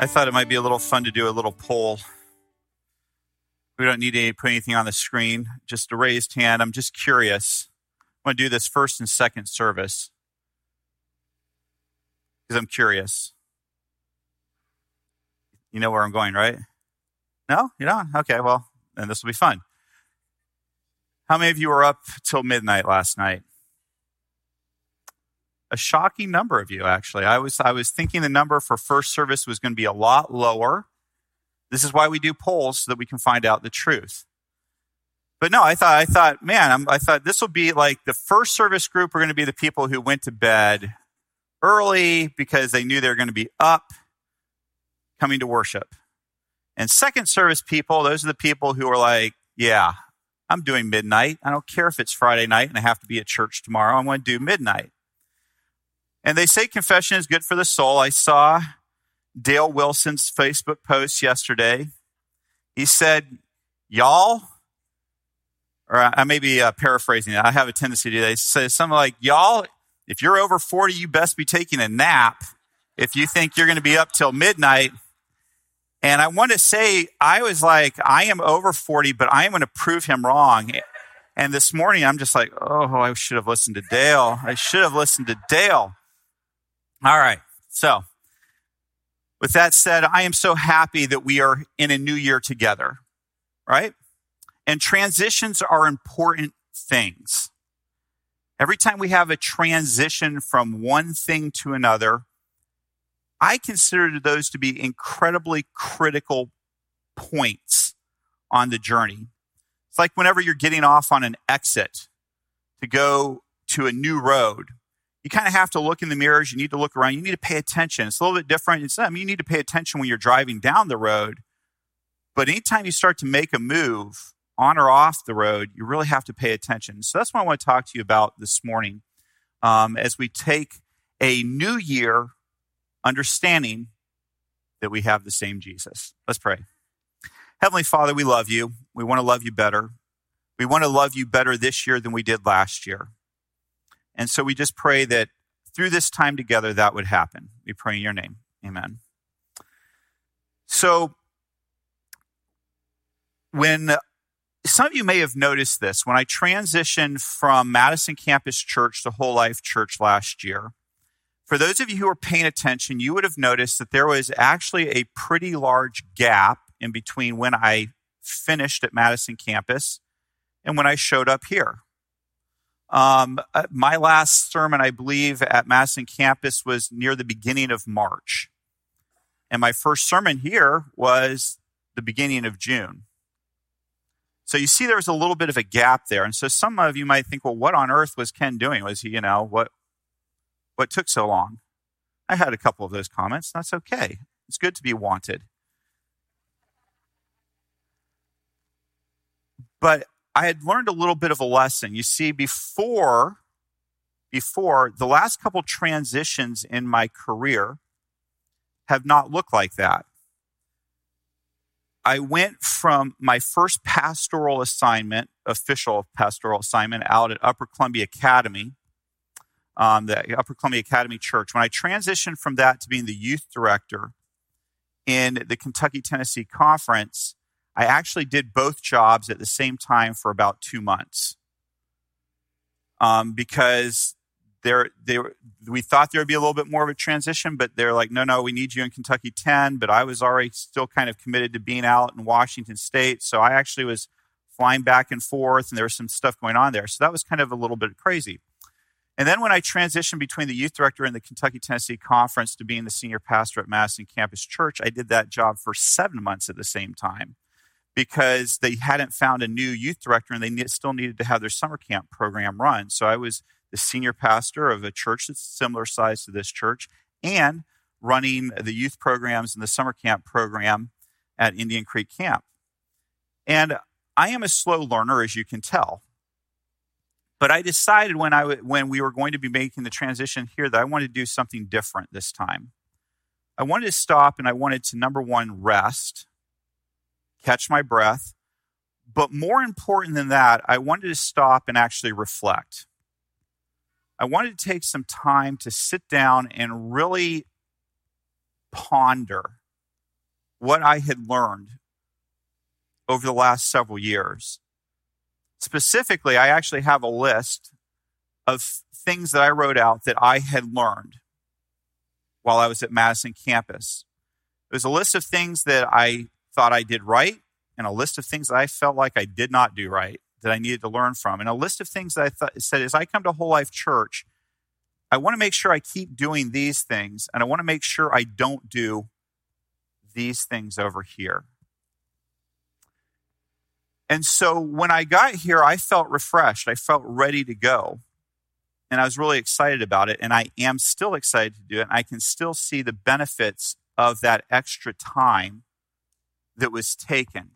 I thought it might be a little fun to do a little poll. We don't need to put anything on the screen, just a raised hand. I'm just curious. I'm going to do this first and second service because I'm curious. You know where I'm going, right? No? You don't? Okay, well, then this will be fun. How many of you were up till midnight last night? A shocking number of you actually. I was I was thinking the number for first service was going to be a lot lower. This is why we do polls so that we can find out the truth. But no, I thought I thought man, I'm, I thought this will be like the first service group are going to be the people who went to bed early because they knew they were going to be up coming to worship. And second service people, those are the people who are like, yeah, I'm doing midnight. I don't care if it's Friday night and I have to be at church tomorrow. I'm going to do midnight. And they say confession is good for the soul. I saw Dale Wilson's Facebook post yesterday. He said, Y'all, or I may be uh, paraphrasing. I have a tendency to says something like, Y'all, if you're over 40, you best be taking a nap if you think you're going to be up till midnight. And I want to say, I was like, I am over 40, but I am going to prove him wrong. And this morning, I'm just like, oh, I should have listened to Dale. I should have listened to Dale. All right. So, with that said, I am so happy that we are in a new year together, right? And transitions are important things. Every time we have a transition from one thing to another, I consider those to be incredibly critical points on the journey. It's like whenever you're getting off on an exit to go to a new road you kind of have to look in the mirrors. You need to look around. You need to pay attention. It's a little bit different. It's, I mean, you need to pay attention when you're driving down the road. But anytime you start to make a move on or off the road, you really have to pay attention. So that's what I want to talk to you about this morning um, as we take a new year understanding that we have the same Jesus. Let's pray. Heavenly Father, we love you. We want to love you better. We want to love you better this year than we did last year. And so we just pray that through this time together, that would happen. We pray in your name. Amen. So, when some of you may have noticed this, when I transitioned from Madison Campus Church to Whole Life Church last year, for those of you who are paying attention, you would have noticed that there was actually a pretty large gap in between when I finished at Madison Campus and when I showed up here. Um, uh, my last sermon, I believe, at Madison campus was near the beginning of March. And my first sermon here was the beginning of June. So you see, there was a little bit of a gap there. And so some of you might think, well, what on earth was Ken doing? Was he, you know, what, what took so long? I had a couple of those comments. That's okay. It's good to be wanted. But I had learned a little bit of a lesson. You see, before, before the last couple transitions in my career have not looked like that. I went from my first pastoral assignment, official pastoral assignment, out at Upper Columbia Academy, um, the Upper Columbia Academy Church. When I transitioned from that to being the youth director in the Kentucky Tennessee Conference, I actually did both jobs at the same time for about two months um, because there, they we thought there would be a little bit more of a transition, but they're like, no, no, we need you in Kentucky 10. But I was already still kind of committed to being out in Washington State. So I actually was flying back and forth, and there was some stuff going on there. So that was kind of a little bit crazy. And then when I transitioned between the youth director and the Kentucky Tennessee Conference to being the senior pastor at Madison Campus Church, I did that job for seven months at the same time because they hadn't found a new youth director and they still needed to have their summer camp program run. So I was the senior pastor of a church that's similar size to this church and running the youth programs and the summer camp program at Indian Creek Camp. And I am a slow learner, as you can tell. But I decided when, I, when we were going to be making the transition here that I wanted to do something different this time. I wanted to stop and I wanted to, number one, rest, catch my breath. But more important than that, I wanted to stop and actually reflect. I wanted to take some time to sit down and really ponder what I had learned over the last several years. Specifically, I actually have a list of things that I wrote out that I had learned while I was at Madison campus. It was a list of things that I thought I did right and a list of things that I felt like I did not do right that I needed to learn from, and a list of things that I thought, said as I come to Whole Life Church, I want to make sure I keep doing these things, and I want to make sure I don't do these things over here. And so when I got here, I felt refreshed. I felt ready to go. And I was really excited about it. And I am still excited to do it. And I can still see the benefits of that extra time that was taken.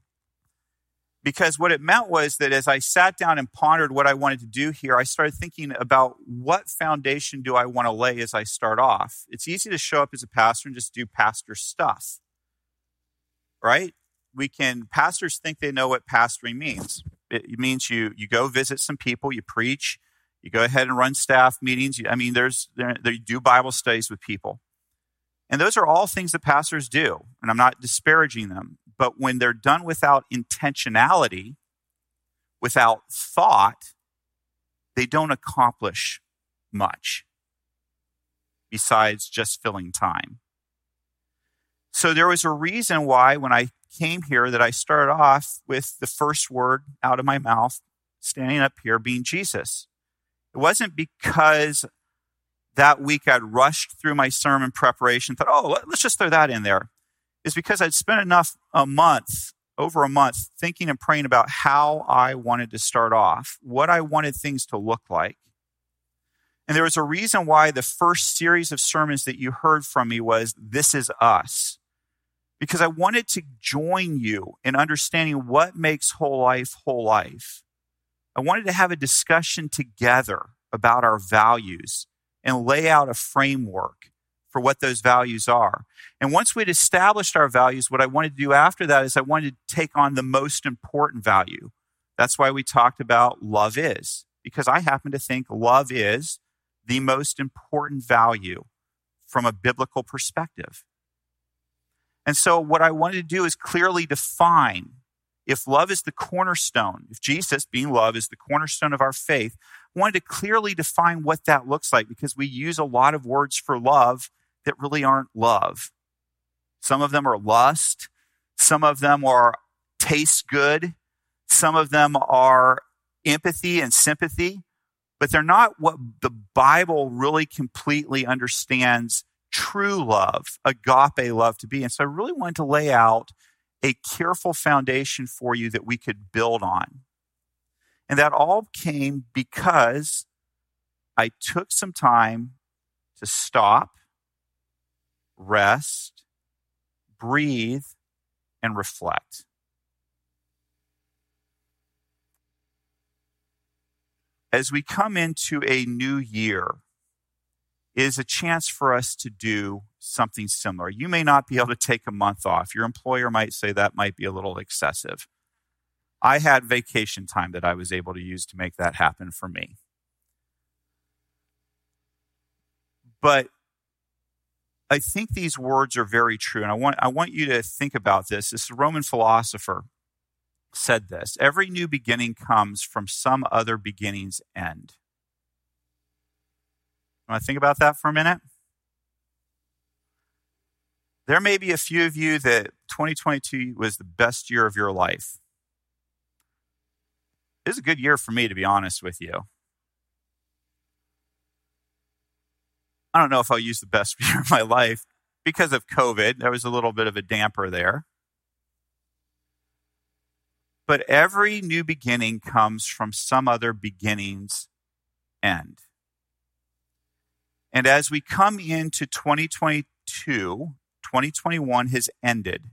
Because what it meant was that as I sat down and pondered what I wanted to do here, I started thinking about what foundation do I want to lay as I start off. It's easy to show up as a pastor and just do pastor stuff, right? We can, pastors think they know what pastoring means. It means you, you go visit some people, you preach, you go ahead and run staff meetings. I mean, there's, there, you do Bible studies with people. And those are all things that pastors do. And I'm not disparaging them. But when they're done without intentionality, without thought, they don't accomplish much besides just filling time. So there was a reason why when I came here that I started off with the first word out of my mouth standing up here being Jesus. It wasn't because that week I'd rushed through my sermon preparation, thought, oh, let's just throw that in there is because I'd spent enough a month, over a month, thinking and praying about how I wanted to start off, what I wanted things to look like. And there was a reason why the first series of sermons that you heard from me was This is Us. Because I wanted to join you in understanding what makes whole life whole life. I wanted to have a discussion together about our values and lay out a framework for what those values are. And once we'd established our values, what I wanted to do after that is I wanted to take on the most important value. That's why we talked about love is, because I happen to think love is the most important value from a biblical perspective. And so, what I wanted to do is clearly define if love is the cornerstone, if Jesus, being love, is the cornerstone of our faith, I wanted to clearly define what that looks like because we use a lot of words for love that really aren't love. Some of them are lust. Some of them are taste good. Some of them are empathy and sympathy, but they're not what the Bible really completely understands true love, agape love to be. And so I really wanted to lay out a careful foundation for you that we could build on. And that all came because I took some time to stop rest, breathe, and reflect. As we come into a new year, is a chance for us to do something similar. You may not be able to take a month off. Your employer might say that might be a little excessive. I had vacation time that I was able to use to make that happen for me. But I think these words are very true. And I want, I want you to think about this. This Roman philosopher said this Every new beginning comes from some other beginning's end. Want to think about that for a minute? There may be a few of you that 2022 was the best year of your life. It was a good year for me, to be honest with you. I don't know if I'll use the best year of my life because of COVID. There was a little bit of a damper there. But every new beginning comes from some other beginning's end. And as we come into 2022, 2021 has ended,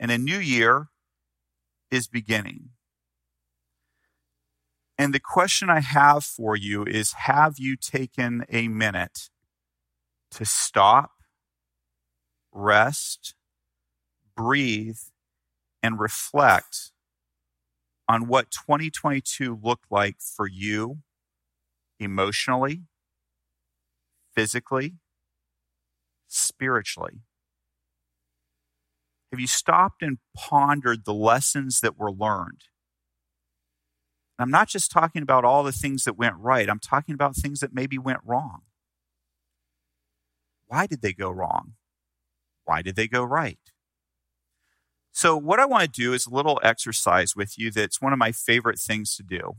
and a new year is beginning. And the question I have for you is Have you taken a minute to stop, rest, breathe, and reflect on what 2022 looked like for you emotionally, physically, spiritually? Have you stopped and pondered the lessons that were learned? I'm not just talking about all the things that went right, I'm talking about things that maybe went wrong. Why did they go wrong? Why did they go right? So, what I want to do is a little exercise with you that's one of my favorite things to do.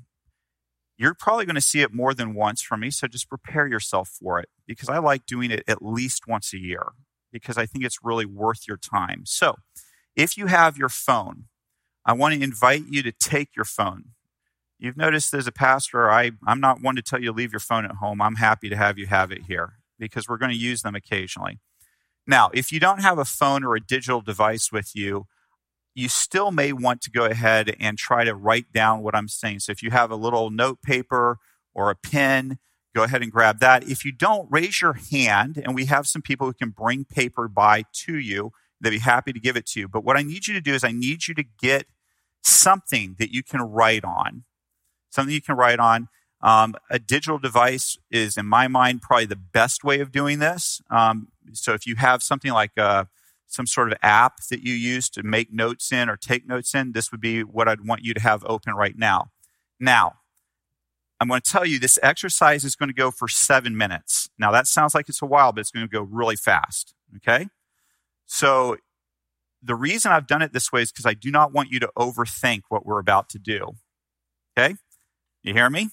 You're probably going to see it more than once from me, so just prepare yourself for it because I like doing it at least once a year because I think it's really worth your time. So, if you have your phone, I want to invite you to take your phone. You've noticed as a pastor, I, I'm not one to tell you to leave your phone at home. I'm happy to have you have it here because we're going to use them occasionally. Now, if you don't have a phone or a digital device with you, you still may want to go ahead and try to write down what I'm saying. So if you have a little note paper or a pen, go ahead and grab that. If you don't, raise your hand, and we have some people who can bring paper by to you. They'd be happy to give it to you. But what I need you to do is I need you to get something that you can write on. Something you can write on. Um, a digital device is, in my mind, probably the best way of doing this. Um, so if you have something like a, uh, some sort of app that you use to make notes in or take notes in, this would be what I'd want you to have open right now. Now, I'm going to tell you this exercise is going to go for seven minutes. Now, that sounds like it's a while, but it's going to go really fast. Okay? So, the reason I've done it this way is because I do not want you to overthink what we're about to do. Okay? You hear me?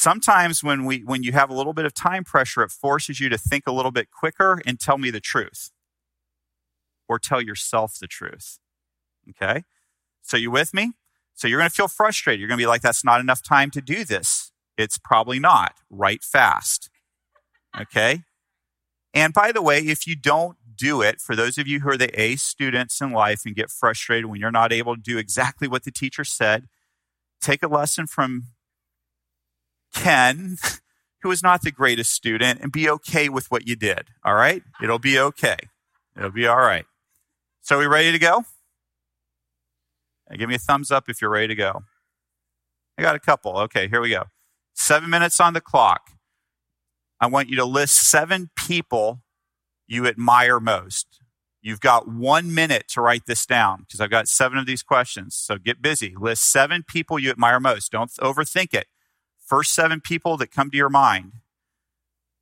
Sometimes when we when you have a little bit of time pressure, it forces you to think a little bit quicker and tell me the truth. Or tell yourself the truth. Okay? So you with me? So you're going to feel frustrated. You're going to be like, that's not enough time to do this. It's probably not. Write fast. Okay? And by the way, if you don't do it, for those of you who are the A students in life and get frustrated when you're not able to do exactly what the teacher said, take a lesson from Ken, who is not the greatest student, and be okay with what you did. All right? It'll be okay. It'll be all right. So, are we ready to go? Give me a thumbs up if you're ready to go. I got a couple. Okay, here we go. Seven minutes on the clock. I want you to list seven people you admire most. You've got one minute to write this down because I've got seven of these questions. So get busy. List seven people you admire most. Don't overthink it. First seven people that come to your mind.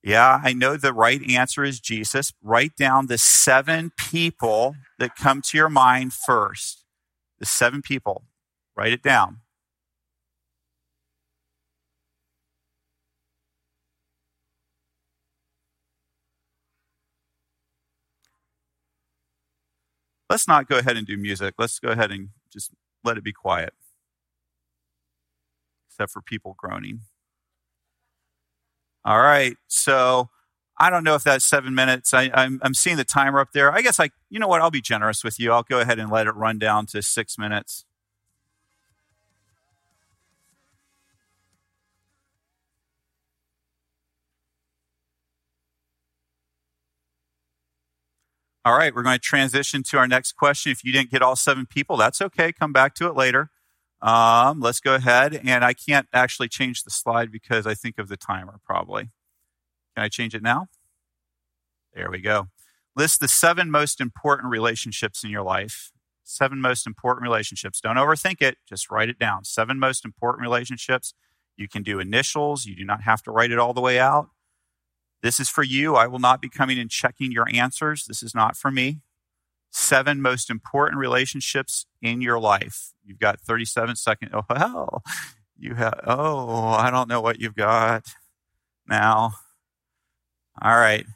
Yeah, I know the right answer is Jesus. Write down the seven people that come to your mind first. The seven people. Write it down. Let's not go ahead and do music. Let's go ahead and just let it be quiet, except for people groaning. All right. So I don't know if that's seven minutes. I, am seeing the timer up there. I guess I, you know what? I'll be generous with you. I'll go ahead and let it run down to six minutes. All right, we're going to transition to our next question. If you didn't get all seven people, that's okay. Come back to it later. Um, let's go ahead. And I can't actually change the slide because I think of the timer probably. Can I change it now? There we go. List the seven most important relationships in your life. Seven most important relationships. Don't overthink it, just write it down. Seven most important relationships. You can do initials, you do not have to write it all the way out. This is for you. I will not be coming and checking your answers. This is not for me. Seven most important relationships in your life. You've got 37 seconds. Oh, well, you have, oh, I don't know what you've got now. All right.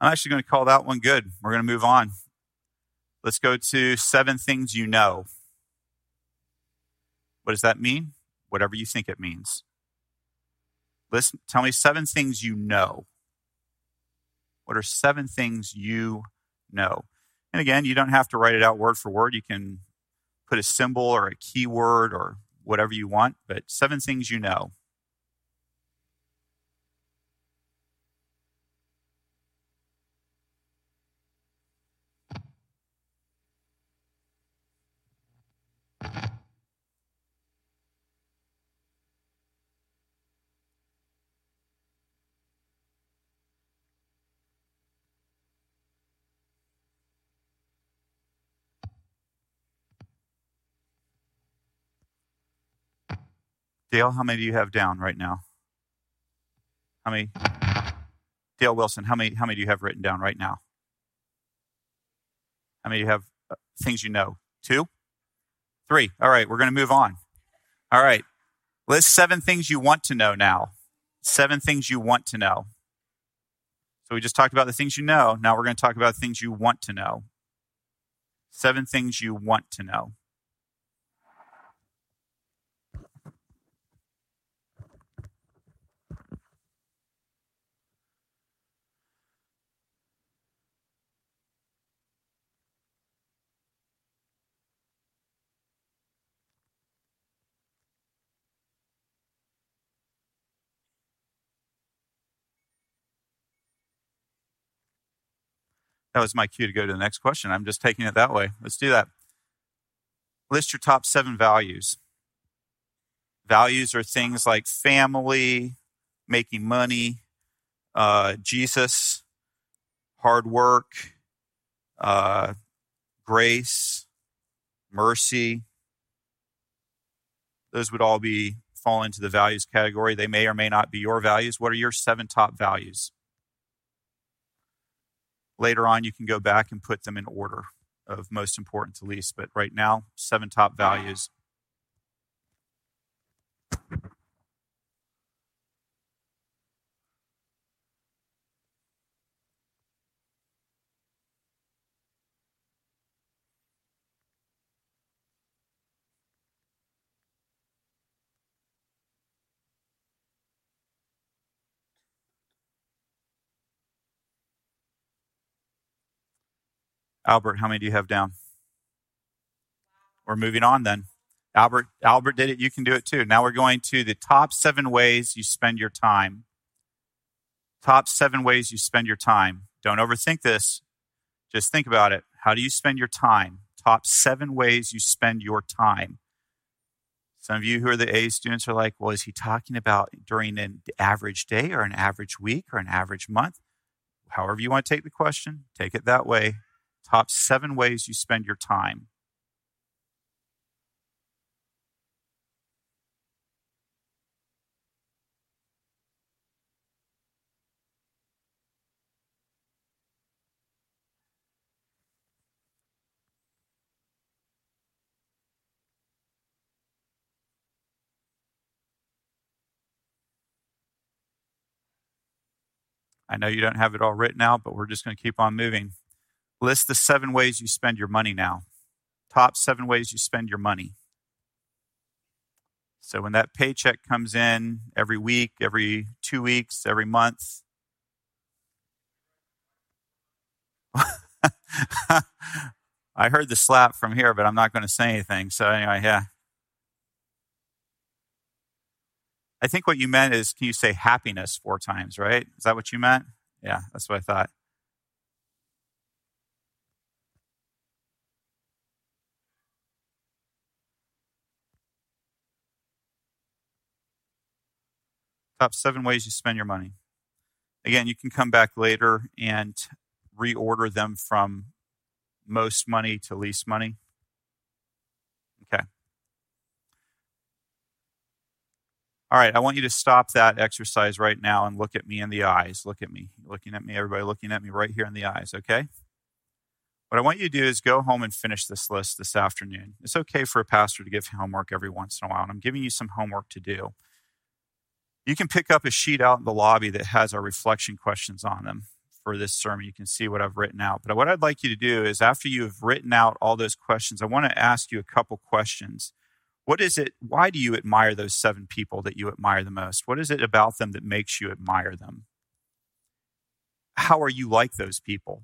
I'm actually going to call that one good. We're going to move on. Let's go to seven things you know. What does that mean? Whatever you think it means. Listen, tell me seven things you know. What are seven things you know? And again, you don't have to write it out word for word. You can put a symbol or a keyword or whatever you want, but seven things you know. Dale, how many do you have down right now? How many? Dale Wilson, how many, how many do you have written down right now? How many do you have uh, things you know? Two? Three. All right, we're going to move on. All right. List seven things you want to know now. Seven things you want to know. So we just talked about the things you know. Now we're going to talk about things you want to know. Seven things you want to know. That was my cue to go to the next question. I'm just taking it that way. Let's do that. List your top seven values. Values are things like family, making money, uh, Jesus, hard work, uh, grace, mercy. Those would all be fall into the values category. They may or may not be your values. What are your seven top values? Later on, you can go back and put them in order of most important to least. But right now, seven top values. Albert, how many do you have down? We're moving on then. Albert, Albert did it. You can do it too. Now we're going to the top seven ways you spend your time. Top seven ways you spend your time. Don't overthink this. Just think about it. How do you spend your time? Top seven ways you spend your time. Some of you who are the A students are like, well, is he talking about during an average day or an average week or an average month? However, you want to take the question, take it that way. Top seven ways you spend your time. I know you don't have it all written out, but we're just going to keep on moving. List the seven ways you spend your money now. Top seven ways you spend your money. So when that paycheck comes in every week, every two weeks, every month, I heard the slap from here, but I'm not going to say anything. So anyway, yeah. I think what you meant is, can you say happiness four times, right? Is that what you meant? Yeah, that's what I thought. Top seven ways you spend your money. Again, you can come back later and reorder them from most money to least money. Okay. All right, I want you to stop that exercise right now and look at me in the eyes. Look at me. Looking at me, everybody looking at me right here in the eyes, okay? What I want you to do is go home and finish this list this afternoon. It's okay for a pastor to give homework every once in a while, and I'm giving you some homework to do. You can pick up a sheet out in the lobby that has our reflection questions on them for this sermon. You can see what I've written out. But what I'd like you to do is after you've written out all those questions, I want to ask you a couple questions. What is it? Why do you admire those seven people that you admire the most? What is it about them that makes you admire them? How are you like those people?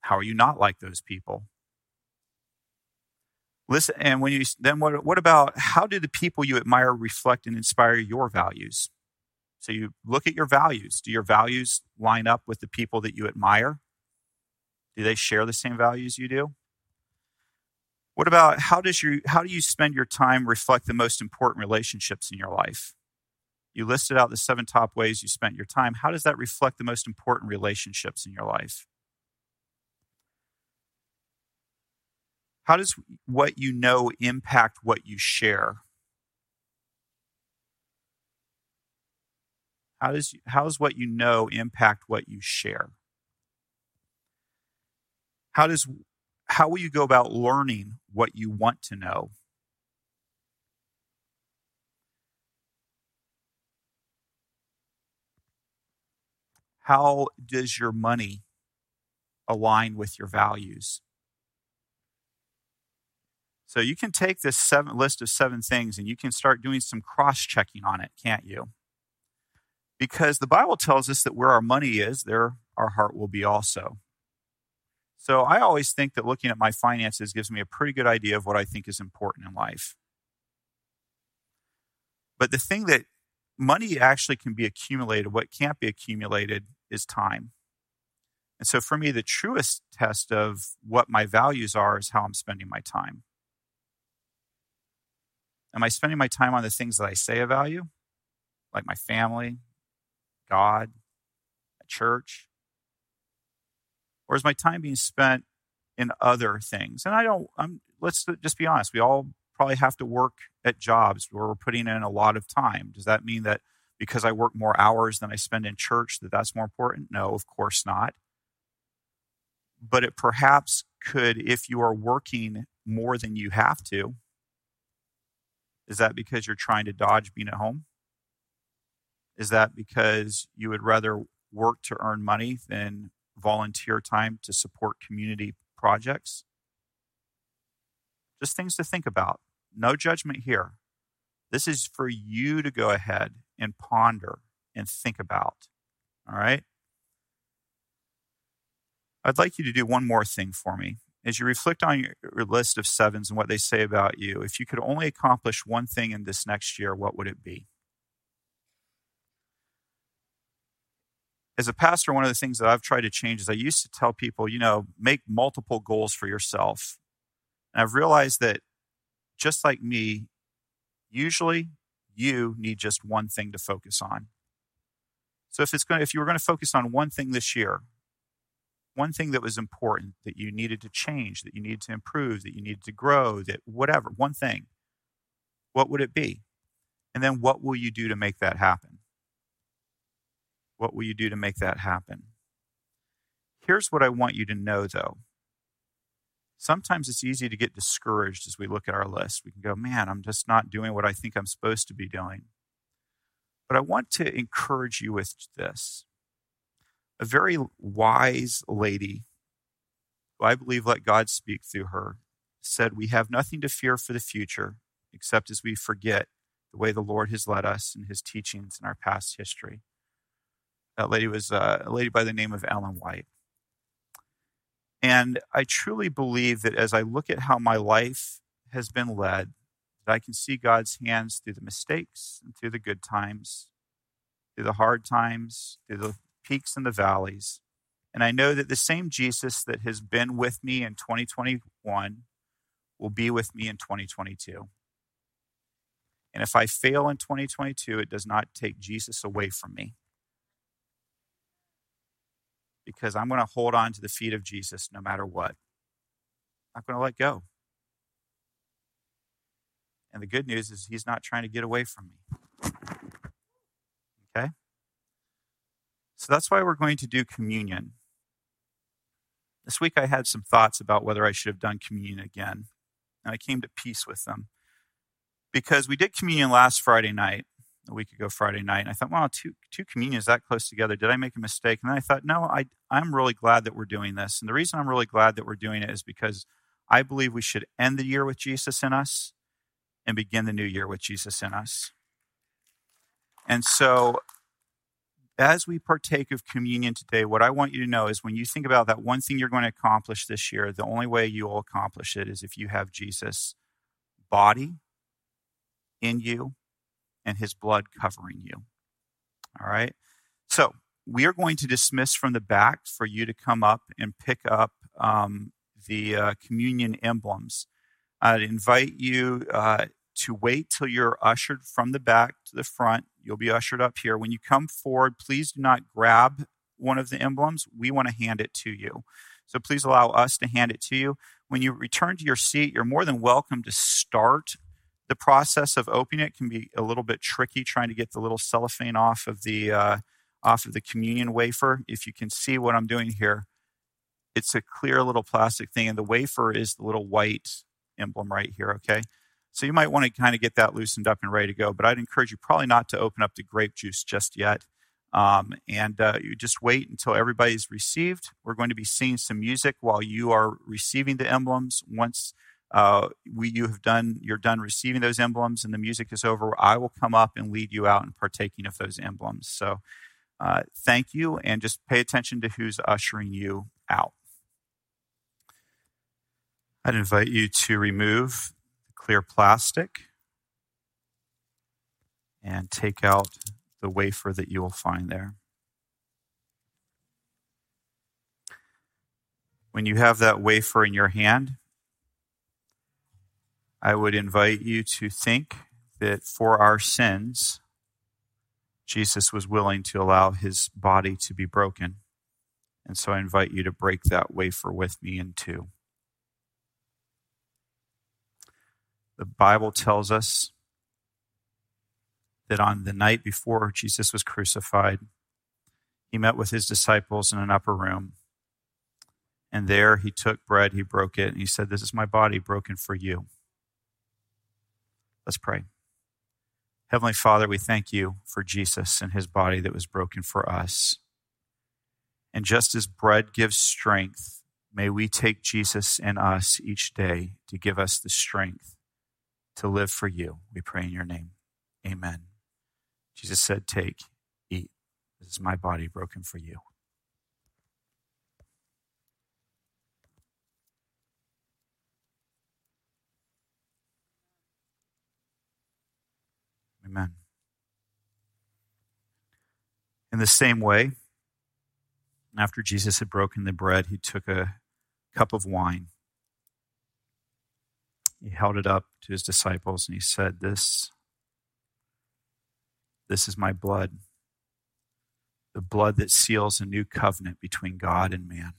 How are you not like those people? Listen, and when you then what, what about how do the people you admire reflect and inspire your values? So you look at your values. Do your values line up with the people that you admire? Do they share the same values you do? What about how does you how do you spend your time reflect the most important relationships in your life? You listed out the seven top ways you spent your time. How does that reflect the most important relationships in your life? How does what you know impact what you share? How does how does what you know impact what you share? How does how will you go about learning what you want to know? How does your money align with your values? So you can take this seven list of seven things and you can start doing some cross checking on it, can't you? Because the Bible tells us that where our money is, there our heart will be also. So I always think that looking at my finances gives me a pretty good idea of what I think is important in life. But the thing that money actually can be accumulated, what can't be accumulated is time. And so for me, the truest test of what my values are is how I'm spending my time. Am I spending my time on the things that I say I value, like my family, God, church? Or is my time being spent in other things? And I don't, I'm, let's just be honest. We all probably have to work at jobs where we're putting in a lot of time. Does that mean that because I work more hours than I spend in church that that's more important? No, of course not. But it perhaps could, if you are working more than you have to, is that because you're trying to dodge being at home? Is that because you would rather work to earn money than volunteer time to support community projects? Just things to think about. No judgment here. This is for you to go ahead and ponder and think about. All right? I'd like you to do one more thing for me. As you reflect on your list of sevens and what they say about you, if you could only accomplish one thing in this next year, what would it be? As a pastor, one of the things that I've tried to change is I used to tell people, you know, make multiple goals for yourself. And I've realized that just like me, usually you need just one thing to focus on. So if it's going to, if you were going to focus on one thing this year, one thing that was important that you needed to change, that you needed to improve, that you needed to grow, that whatever, one thing, what would it be? And then what will you do to make that happen? What will you do to make that happen? Here's what I want you to know, though. Sometimes it's easy to get discouraged as we look at our list. We can go, man, I'm just not doing what I think I'm supposed to be doing. But I want to encourage you with this. A very wise lady, who I believe let God speak through her, said, We have nothing to fear for the future except as we forget the way the Lord has led us in his teachings in our past history. That lady was uh, a lady by the name of Ellen White. And I truly believe that as I look at how my life has been led, that I can see God's hands through the mistakes and through the good times, through the hard times, through the peaks and the valleys. And I know that the same Jesus that has been with me in 2021 will be with me in 2022. And if I fail in 2022, it does not take Jesus away from me because I'm going to hold on to the feet of Jesus no matter what. I'm not going to let go. And the good news is he's not trying to get away from me. Okay? So that's why we're going to do communion. This week I had some thoughts about whether I should have done communion again, and I came to peace with them. Because we did communion last Friday night, a week ago Friday night, and I thought, wow, two two communions that close together. Did I make a mistake? And then I thought, no, I I'm really glad that we're doing this. And the reason I'm really glad that we're doing it is because I believe we should end the year with Jesus in us and begin the new year with Jesus in us. And so as we partake of communion today, what I want you to know is when you think about that one thing you're going to accomplish this year, the only way you will accomplish it is if you have Jesus' body in you and his blood covering you. All right? So we are going to dismiss from the back for you to come up and pick up um, the uh, communion emblems. I'd invite you uh, to wait till you're ushered from the back to the front. You'll be ushered up here. When you come forward, please do not grab one of the emblems. We want to hand it to you. So please allow us to hand it to you. When you return to your seat, you're more than welcome to start the process of opening it. Can be a little bit tricky trying to get the little cellophane off of the uh, off of the communion wafer. If you can see what I'm doing here, it's a clear little plastic thing, and the wafer is the little white emblem right here. Okay. So you might want to kind of get that loosened up and ready to go. But I'd encourage you probably not to open up the grape juice just yet. Um, and uh, you just wait until everybody's received. We're going to be singing some music while you are receiving the emblems. Once uh, we, you have done, you're done receiving those emblems and the music is over, I will come up and lead you out in partaking of those emblems. So uh, thank you, and just pay attention to who's ushering you out. I'd invite you to remove the clear plastic and take out the wafer that you will find there. When you have that wafer in your hand, I would invite you to think that for our sins, Jesus was willing to allow his body to be broken. And so I invite you to break that wafer with me in two. The Bible tells us that on the night before Jesus was crucified, he met with his disciples in an upper room. And there he took bread, he broke it, and he said, This is my body broken for you. Let's pray. Heavenly Father, we thank you for Jesus and his body that was broken for us. And just as bread gives strength, may we take Jesus in us each day to give us the strength to live for you. We pray in your name. Amen. Jesus said, Take, eat. This is my body broken for you. Amen. In the same way, after Jesus had broken the bread, he took a cup of wine he held it up to his disciples and he said, This, this is my blood, the blood that seals a new covenant between God and man.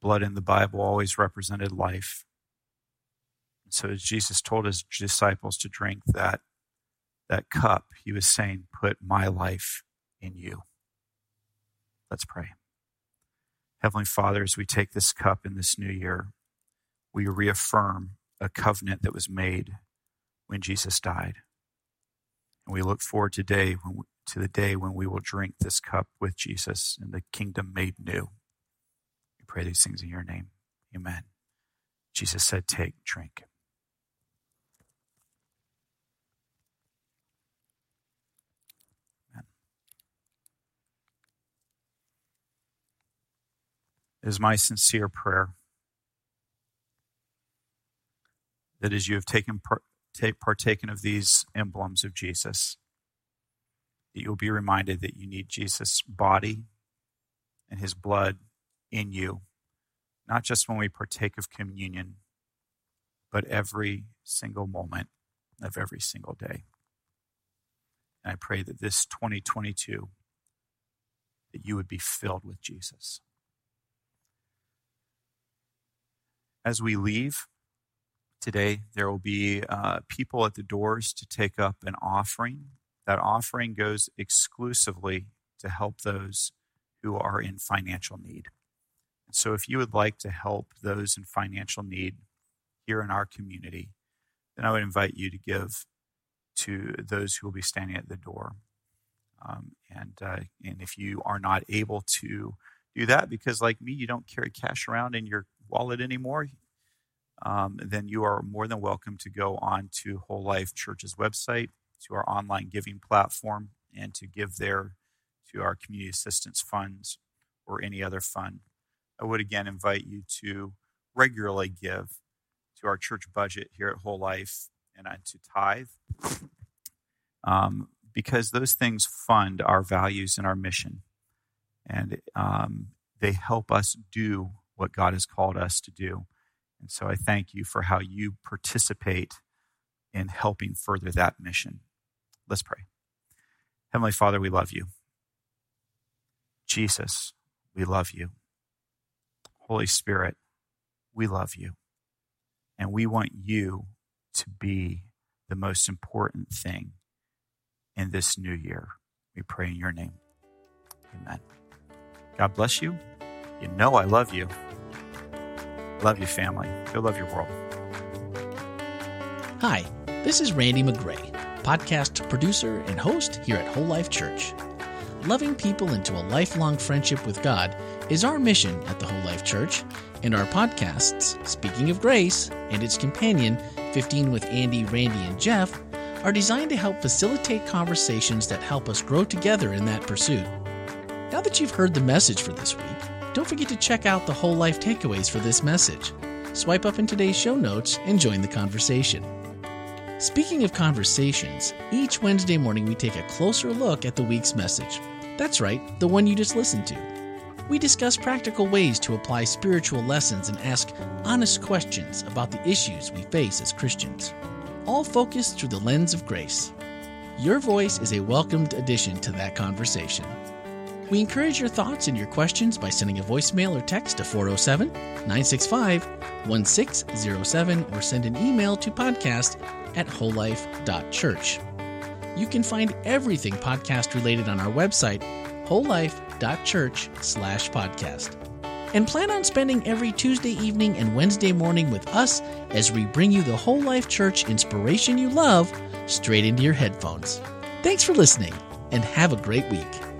Blood in the Bible always represented life. And so as Jesus told his disciples to drink that, that cup, he was saying, Put my life in you. Let's pray. Heavenly Father, as we take this cup in this new year, we reaffirm a covenant that was made when Jesus died. And we look forward today when, to the day when we will drink this cup with Jesus in the kingdom made new. We pray these things in your name. Amen. Jesus said, Take, drink. Is my sincere prayer that as you have taken take, partaken of these emblems of Jesus, that you'll be reminded that you need Jesus' body and his blood in you, not just when we partake of communion, but every single moment of every single day. And I pray that this 2022, that you would be filled with Jesus. As we leave today, there will be uh, people at the doors to take up an offering. That offering goes exclusively to help those who are in financial need. So, if you would like to help those in financial need here in our community, then I would invite you to give to those who will be standing at the door. Um, and uh, and if you are not able to do that because, like me, you don't carry cash around in your wallet anymore, um, then you are more than welcome to go on to Whole Life Church's website, to our online giving platform, and to give there to our community assistance funds or any other fund. I would again invite you to regularly give to our church budget here at Whole Life and to tithe. Um, because those things fund our values and our mission. And um, they help us do what God has called us to do. And so I thank you for how you participate in helping further that mission. Let's pray. Heavenly Father, we love you. Jesus, we love you. Holy Spirit, we love you. And we want you to be the most important thing in this new year. We pray in your name. Amen. God bless you. You know I love you. Love you, family. Go love your world. Hi, this is Randy McGray, podcast producer and host here at Whole Life Church. Loving people into a lifelong friendship with God is our mission at the Whole Life Church, and our podcasts, Speaking of Grace and its companion, 15 with Andy, Randy, and Jeff, are designed to help facilitate conversations that help us grow together in that pursuit. Now that you've heard the message for this week, don't forget to check out the whole life takeaways for this message. Swipe up in today's show notes and join the conversation. Speaking of conversations, each Wednesday morning we take a closer look at the week's message. That's right, the one you just listened to. We discuss practical ways to apply spiritual lessons and ask honest questions about the issues we face as Christians all focused through the lens of grace. Your voice is a welcomed addition to that conversation. We encourage your thoughts and your questions by sending a voicemail or text to 407 965 1607 or send an email to podcast at wholelife.church. You can find everything podcast related on our website, wholelife.church slash podcast and plan on spending every Tuesday evening and Wednesday morning with us as we bring you the Whole Life Church inspiration you love straight into your headphones. Thanks for listening and have a great week.